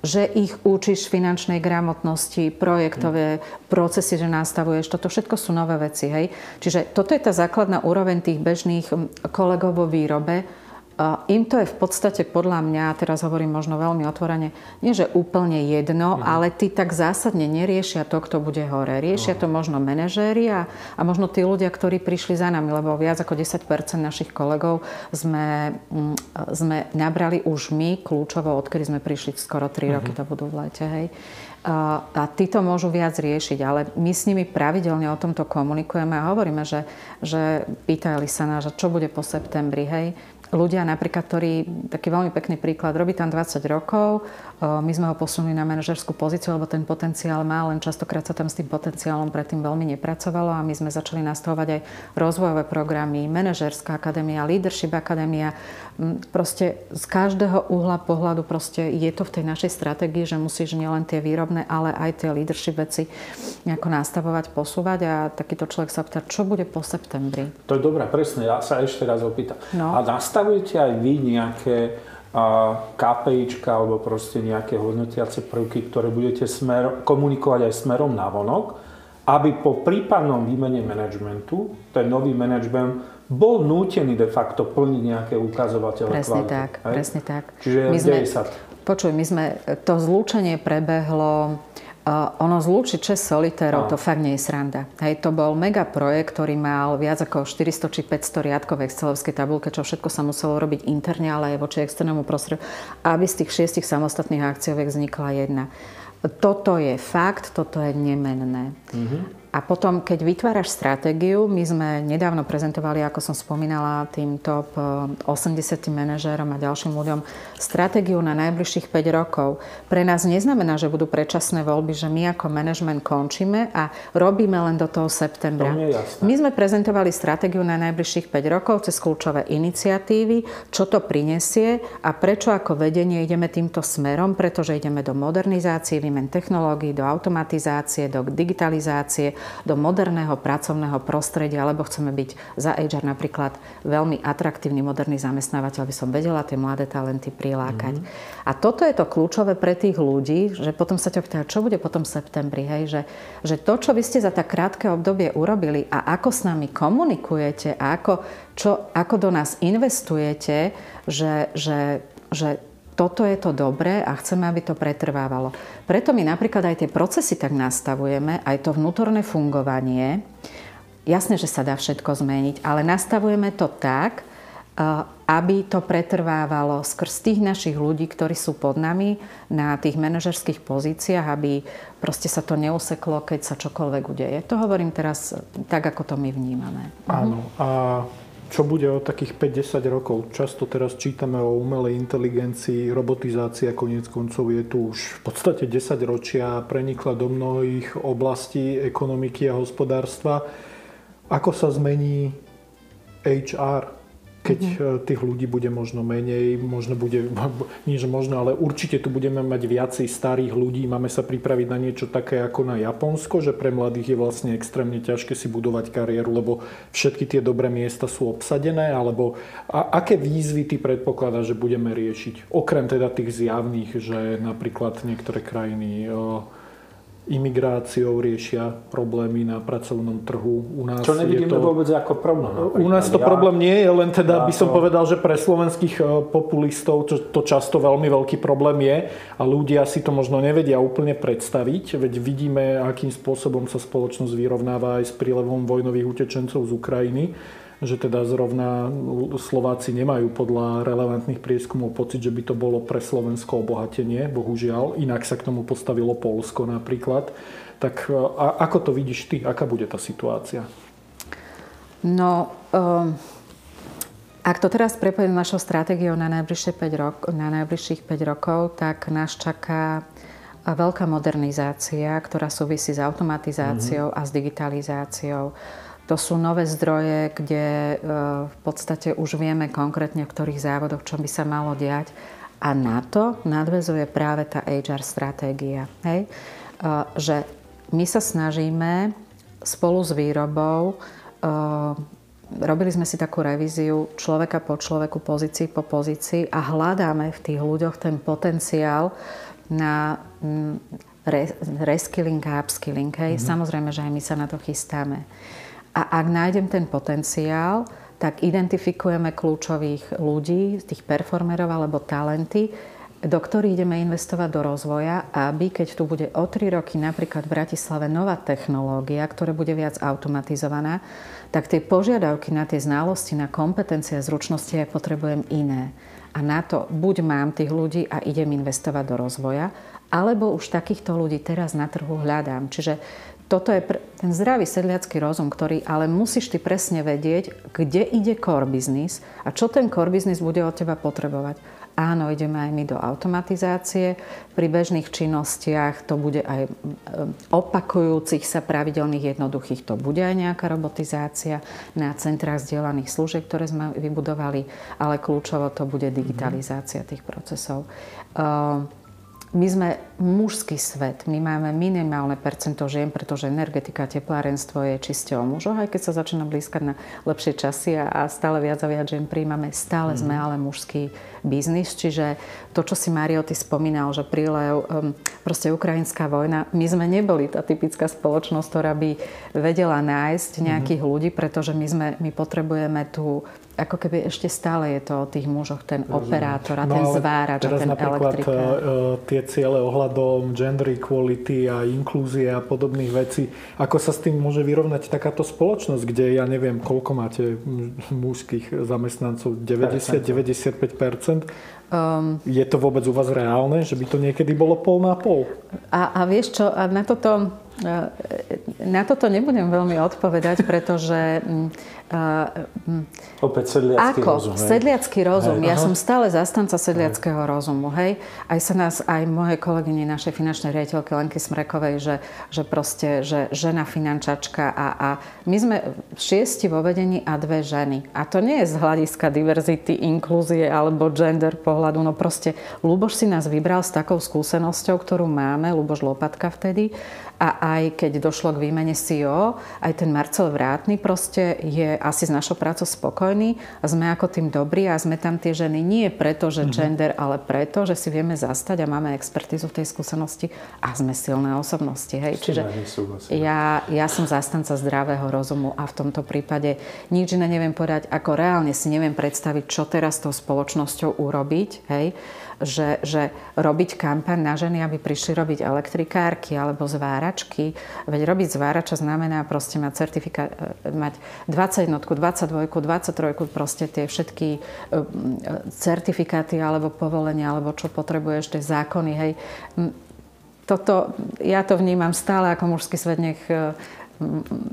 že ich učíš finančnej gramotnosti, projektové mm. procesy, že nastavuješ. Toto všetko sú nové veci. Hej? Čiže toto je tá základná úroveň tých bežných kolegov vo výrobe, im to je v podstate podľa mňa, teraz hovorím možno veľmi otvorene, nie že úplne jedno, mm. ale ty tak zásadne neriešia to, kto bude hore. Riešia no. to možno manažéri a, a možno tí ľudia, ktorí prišli za nami, lebo viac ako 10% našich kolegov sme, mm, sme nabrali už my kľúčovo, odkedy sme prišli skoro 3 mm-hmm. roky, to budú v lete, hej. A, a tí to môžu viac riešiť, ale my s nimi pravidelne o tomto komunikujeme a hovoríme, že, že pýtali sa nás, čo bude po septembri, hej ľudia napríklad, ktorí, taký veľmi pekný príklad, robí tam 20 rokov, my sme ho posunuli na manažerskú pozíciu, lebo ten potenciál má, len častokrát sa tam s tým potenciálom predtým veľmi nepracovalo a my sme začali nastavovať aj rozvojové programy, manažerská akadémia, leadership akadémia. Proste z každého uhla pohľadu proste je to v tej našej stratégii, že musíš nielen tie výrobné, ale aj tie leadership veci nejako nastavovať, posúvať a takýto človek sa pýta, čo bude po septembri. To je dobré, presne, ja sa ešte raz opýtam. No. A nastavujete aj vy nejaké KPIčka alebo proste nejaké hodnotiace prvky, ktoré budete smer, komunikovať aj smerom na vonok, aby po prípadnom výmene manažmentu ten nový management bol nútený de facto plniť nejaké ukazovatele presne kvality. Tak, presne tak. Čiže my sme, sa Počuj, my sme, to zlúčenie prebehlo ono zlúčiť 6 solitérov, to fakt nie je sranda. Hej, to bol mega projekt, ktorý mal viac ako 400 či 500 riadkov v Excelovskej tabulke, čo všetko sa muselo robiť interne, ale aj voči externému prostrediu, aby z tých šiestich samostatných akcioviek vznikla jedna. Toto je fakt, toto je nemenné. Mm-hmm. A potom, keď vytváraš stratégiu, my sme nedávno prezentovali, ako som spomínala, tým top 80 eh, manažérom a ďalším ľuďom stratégiu na najbližších 5 rokov. Pre nás neznamená, že budú predčasné voľby, že my ako manažment končíme a robíme len do toho septembra. To my sme prezentovali stratégiu na najbližších 5 rokov cez kľúčové iniciatívy, čo to prinesie a prečo ako vedenie ideme týmto smerom, pretože ideme do modernizácie, výmen technológií, do automatizácie, do digitalizácie, do moderného pracovného prostredia, alebo chceme byť za HR napríklad veľmi atraktívny, moderný zamestnávateľ, by som vedela tie mladé talenty prilákať. Mm-hmm. A toto je to kľúčové pre tých ľudí, že potom sa ťa pýtajú, čo bude potom v septembri, hej? Že, že to, čo vy ste za tak krátke obdobie urobili a ako s nami komunikujete a ako, čo, ako do nás investujete, že, že, že toto je to dobré a chceme, aby to pretrvávalo. Preto my napríklad aj tie procesy tak nastavujeme, aj to vnútorné fungovanie. Jasné, že sa dá všetko zmeniť, ale nastavujeme to tak, eh, aby to pretrvávalo skrz tých našich ľudí, ktorí sú pod nami na tých manažerských pozíciách, aby proste sa to neuseklo, keď sa čokoľvek udeje. To hovorím teraz tak, ako to my vnímame. Áno. A čo bude o takých 5-10 rokov. Často teraz čítame o umelej inteligencii, robotizácia koniec koncov je tu už v podstate 10 ročia, prenikla do mnohých oblastí ekonomiky a hospodárstva. Ako sa zmení HR? Keď mm-hmm. tých ľudí bude možno menej, možno bude, nie že možno, ale určite tu budeme mať viacej starých ľudí, máme sa pripraviť na niečo také ako na Japonsko, že pre mladých je vlastne extrémne ťažké si budovať kariéru, lebo všetky tie dobré miesta sú obsadené, alebo a, aké výzvy ty predpokladáš, že budeme riešiť? Okrem teda tých zjavných, že napríklad niektoré krajiny imigráciou riešia problémy na pracovnom trhu. U nás Čo nevidíme to, vôbec ako problém. Napríklad. U nás to ja, problém nie je, len teda ja by som to... povedal, že pre slovenských e, populistov to, to často veľmi veľký problém je a ľudia si to možno nevedia úplne predstaviť, veď vidíme, akým spôsobom sa spoločnosť vyrovnáva aj s prílevom vojnových utečencov z Ukrajiny že teda zrovna Slováci nemajú podľa relevantných prieskumov pocit, že by to bolo pre Slovensko obohatenie, bohužiaľ. Inak sa k tomu postavilo Polsko napríklad. Tak a ako to vidíš ty? Aká bude tá situácia? No, um, ak to teraz prepojím našou stratégiou na, najbližšie 5 rok, na najbližších 5 rokov, tak nás čaká veľká modernizácia, ktorá súvisí s automatizáciou mm-hmm. a s digitalizáciou to sú nové zdroje, kde e, v podstate už vieme konkrétne, v ktorých závodoch, čo by sa malo diať. A na to nadvezuje práve tá HR stratégia. Hej? E, že my sa snažíme spolu s výrobou, e, robili sme si takú revíziu človeka po človeku, pozícii po pozícii a hľadáme v tých ľuďoch ten potenciál na reskilling a upskilling. Hej? Mm-hmm. Samozrejme, že aj my sa na to chystáme. A ak nájdem ten potenciál, tak identifikujeme kľúčových ľudí, tých performerov alebo talenty, do ktorých ideme investovať do rozvoja, aby keď tu bude o 3 roky napríklad v Bratislave nová technológia, ktorá bude viac automatizovaná, tak tie požiadavky na tie znalosti, na kompetencie a zručnosti ja potrebujem iné. A na to buď mám tých ľudí a idem investovať do rozvoja, alebo už takýchto ľudí teraz na trhu hľadám. Čiže toto je ten zdravý sedliacký rozum, ktorý ale musíš ty presne vedieť, kde ide core business a čo ten core business bude od teba potrebovať. Áno, ideme aj my do automatizácie. Pri bežných činnostiach to bude aj opakujúcich sa pravidelných jednoduchých, to bude aj nejaká robotizácia na centrách zdieľaných služieb, ktoré sme vybudovali, ale kľúčovo to bude digitalizácia tých procesov. Uh, my sme mužský svet. My máme minimálne percento žien, pretože energetika teplárenstvo je čiste o mužoch. Aj keď sa začína blízkať na lepšie časy a stále viac a viac žien príjmame, stále mm. sme ale mužský biznis. Čiže to, čo si Mario ty spomínal, že prílev, um, proste ukrajinská vojna, my sme neboli tá typická spoločnosť, ktorá by vedela nájsť mhm. nejakých mm. ľudí, pretože my, sme, my potrebujeme tú ako keby ešte stále je to o tých mužoch, ten operátor a no, ten zvárač a ten napríklad elektrikár. tie ciele ohľadom ohľadom gender equality a inklúzie a podobných vecí. Ako sa s tým môže vyrovnať takáto spoločnosť, kde ja neviem, koľko máte mužských zamestnancov? 90-95%? Um, je to vôbec u vás reálne, že by to niekedy bolo pol na pol? A, a vieš čo, a na toto, na toto nebudem veľmi odpovedať, pretože Uh, Opäť sedliacký ako? rozum. Sedliacký rozum. Hej. Ja Aha. som stále zastanca sedliackého hej. rozumu. Hej? Aj sa nás, aj moje kolegyne, našej finančnej riaditeľky Lenky Smrekovej, že, že proste, že žena finančačka a, a my sme šiesti vo vedení a dve ženy. A to nie je z hľadiska diverzity, inklúzie alebo gender pohľadu. No proste Luboš si nás vybral s takou skúsenosťou, ktorú máme, Luboš Lopatka vtedy a aj keď došlo k výmene CEO, aj ten Marcel Vrátny proste je asi s našou prácou spokojný a sme ako tým dobrí a sme tam tie ženy nie preto, že mm-hmm. gender, ale preto, že si vieme zastať a máme expertizu v tej skúsenosti a sme silné osobnosti. Hej? Čiže ja, ja som zastanca zdravého rozumu a v tomto prípade nič iné neviem povedať, ako reálne si neviem predstaviť, čo teraz s tou spoločnosťou urobiť. Hej? Že, že robiť kampaň na ženy, aby prišli robiť elektrikárky alebo zváračky. Veď robiť zvárača znamená proste mať certifikát, e, mať 21, 22, 23, proste tie všetky e, certifikáty alebo povolenia, alebo čo potrebuješ, tie zákony, hej. Toto, ja to vnímam stále ako mužský svet, nech e,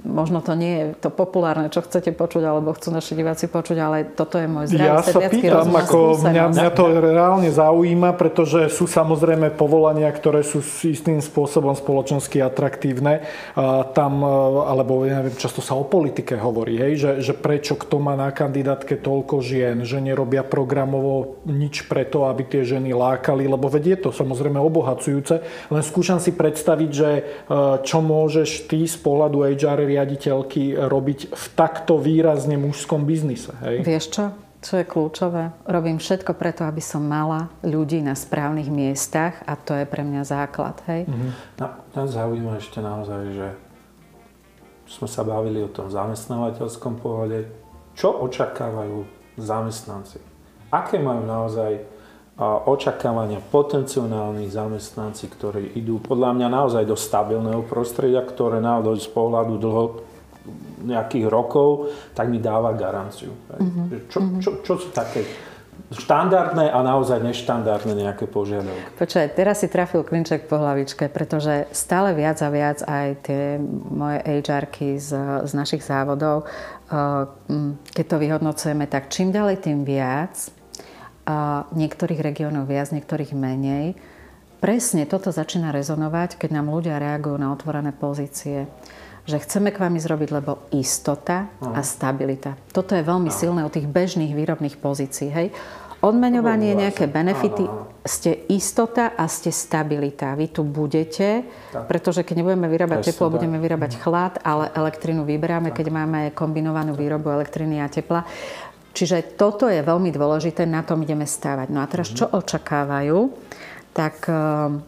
možno to nie je to populárne, čo chcete počuť, alebo chcú naši diváci počuť, ale toto je môj zdravý Ja sa pýtam, ako mňa, mňa to reálne zaujíma, pretože sú samozrejme povolania, ktoré sú istým spôsobom spoločensky atraktívne. A tam, e, alebo ja neviem, často sa o politike hovorí, hej, že, že prečo kto má na kandidátke toľko žien, že nerobia programovo nič preto, aby tie ženy lákali, lebo vedie to samozrejme obohacujúce. Len skúšam si predstaviť, že e, čo môžeš ty z pohľadu pohľadu HR riaditeľky robiť v takto výrazne mužskom biznise. Hej? Vieš čo? Čo je kľúčové? Robím všetko preto, aby som mala ľudí na správnych miestach a to je pre mňa základ. Hej? Mm-hmm. No, nás zaujíma ešte naozaj, že sme sa bavili o tom zamestnávateľskom pohľade. Čo očakávajú zamestnanci? Aké majú naozaj očakávania potenciálnych zamestnanci, ktorí idú podľa mňa naozaj do stabilného prostredia, ktoré naozaj z pohľadu dlho nejakých rokov, tak mi dáva garanciu. Mm-hmm. Čo, čo, čo sú také štandardné a naozaj neštandardné nejaké požiadavky. Počkaj, teraz si trafil klinček po hlavičke, pretože stále viac a viac aj tie moje HRky z, z našich závodov, keď to vyhodnocujeme, tak čím ďalej, tým viac a niektorých regiónov viac, niektorých menej. Presne toto začína rezonovať, keď nám ľudia reagujú na otvorené pozície. Že chceme k vami zrobiť, lebo istota a stabilita. Toto je veľmi silné u tých bežných výrobných pozícií. Hej? Odmeňovanie, nejaké benefity, ste istota a ste stabilita. Vy tu budete, pretože keď nebudeme vyrábať teplo, budeme vyrábať mhm. chlad, ale elektrínu vyberáme, keď máme kombinovanú výrobu elektriny a tepla. Čiže toto je veľmi dôležité, na tom ideme stávať. No a teraz čo očakávajú? Tak ehm,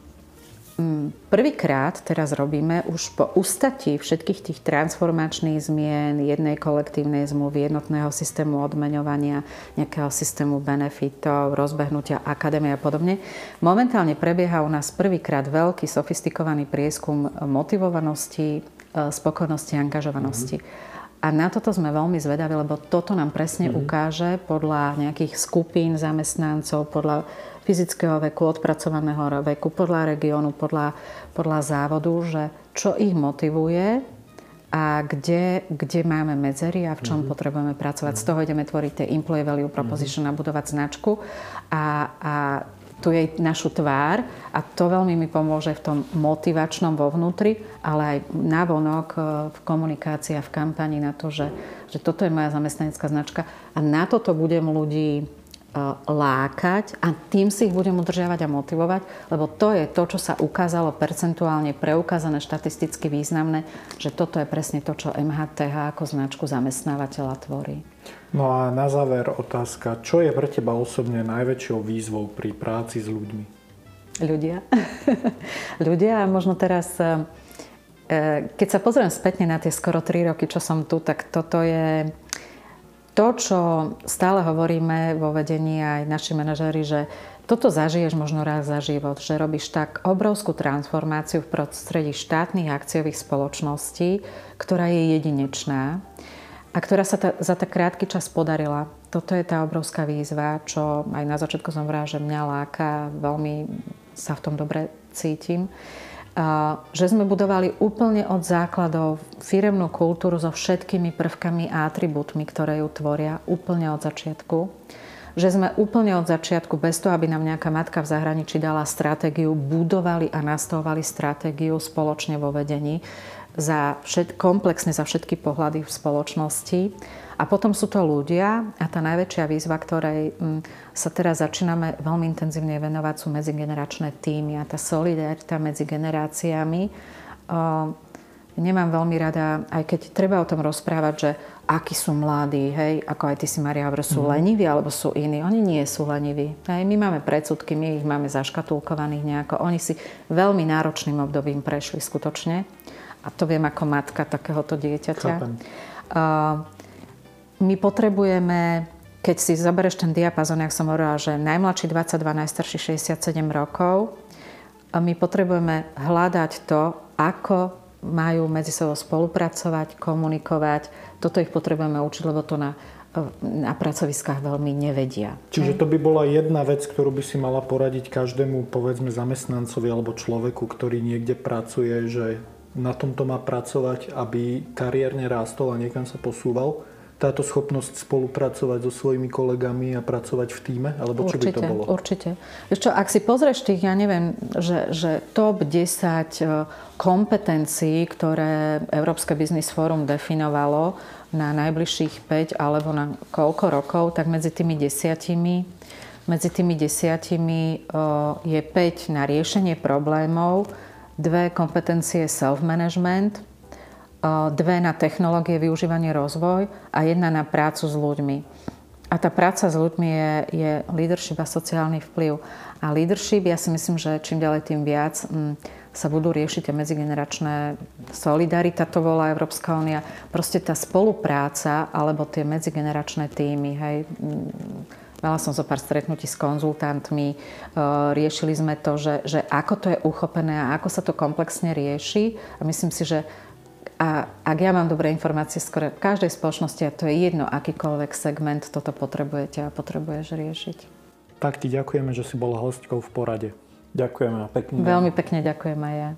prvýkrát teraz robíme už po ustatí všetkých tých transformačných zmien, jednej kolektívnej zmluvy, jednotného systému odmeňovania, nejakého systému benefitov, rozbehnutia akadémie a podobne. Momentálne prebieha u nás prvýkrát veľký sofistikovaný prieskum motivovanosti, e, spokojnosti a angažovanosti. Mm-hmm. A na toto sme veľmi zvedaví, lebo toto nám presne mm-hmm. ukáže podľa nejakých skupín zamestnancov, podľa fyzického veku, odpracovaného veku, podľa regiónu, podľa, podľa závodu, že čo ich motivuje a kde, kde máme medzery a v čom mm-hmm. potrebujeme pracovať. Z toho ideme tvoriť tie employee value proposition mm-hmm. a budovať značku. A, a tu jej našu tvár a to veľmi mi pomôže v tom motivačnom vo vnútri, ale aj navonok e, v komunikácii a v kampani na to, že, že toto je moja zamestnanecká značka a na toto budem ľudí e, lákať a tým si ich budem udržiavať a motivovať, lebo to je to, čo sa ukázalo percentuálne preukázané, štatisticky významné, že toto je presne to, čo MHTH ako značku zamestnávateľa tvorí. No a na záver otázka, čo je pre teba osobne najväčšou výzvou pri práci s ľuďmi? Ľudia. Ľudia a možno teraz, e, e, keď sa pozriem spätne na tie skoro 3 roky, čo som tu, tak toto je to, čo stále hovoríme vo vedení aj naši manažeri, že toto zažiješ možno raz za život, že robíš tak obrovskú transformáciu v prostredí štátnych akciových spoločností, ktorá je jedinečná a ktorá sa ta, za tak krátky čas podarila. Toto je tá obrovská výzva, čo aj na začiatku som vrala, že mňa láka, veľmi sa v tom dobre cítim. Že sme budovali úplne od základov firemnú kultúru so všetkými prvkami a atribútmi, ktoré ju tvoria, úplne od začiatku že sme úplne od začiatku, bez toho, aby nám nejaká matka v zahraničí dala stratégiu, budovali a nastavovali stratégiu spoločne vo vedení za všet, komplexne za všetky pohľady v spoločnosti. A potom sú to ľudia a tá najväčšia výzva, ktorej mm, sa teraz začíname veľmi intenzívne venovať, sú medzigeneračné týmy a tá solidarita medzi generáciami. Nemám veľmi rada, aj keď treba o tom rozprávať, že akí sú mladí, hej, ako aj ty si, Maria, hovorí, sú mm. leniví alebo sú iní. Oni nie sú leniví. Hej, my máme predsudky, my ich máme zaškatulkovaných nejako. Oni si veľmi náročným obdobím prešli skutočne. A to viem ako matka takéhoto dieťaťa. Uh, my potrebujeme, keď si zoberieš ten diapazon, jak som hovorila, že najmladší 22, najstarší 67 rokov, my potrebujeme hľadať to, ako majú medzi sebou spolupracovať, komunikovať. Toto ich potrebujeme učiť, lebo to na, na pracoviskách veľmi nevedia. Čiže to by bola jedna vec, ktorú by si mala poradiť každému, povedzme, zamestnancovi alebo človeku, ktorý niekde pracuje, že na tomto má pracovať, aby kariérne rástol a niekam sa posúval táto schopnosť spolupracovať so svojimi kolegami a pracovať v týme? Alebo čo určite, by to bolo? Určite. Vieš čo, ak si pozrieš tých, ja neviem, že, že top 10 e, kompetencií, ktoré Európske Business Forum definovalo na najbližších 5 alebo na koľko rokov, tak medzi tými desiatimi medzi tými desiatimi e, je 5 na riešenie problémov, dve kompetencie self-management, dve na technológie, využívanie, rozvoj a jedna na prácu s ľuďmi. A tá práca s ľuďmi je, je leadership a sociálny vplyv. A leadership, ja si myslím, že čím ďalej, tým viac m, sa budú riešiť tie medzigeneračné solidarita, to volá Európska únia. Proste tá spolupráca alebo tie medzigeneračné týmy, hej, Mala som zo pár stretnutí s konzultantmi, riešili sme to, že, že ako to je uchopené a ako sa to komplexne rieši. A myslím si, že a ak ja mám dobré informácie, skoro v každej spoločnosti, a to je jedno, akýkoľvek segment, toto potrebujete a potrebuješ riešiť. Tak ti ďakujeme, že si bola hostkou v porade. Ďakujeme a pekne. Veľmi pekne ďakujem aj ja.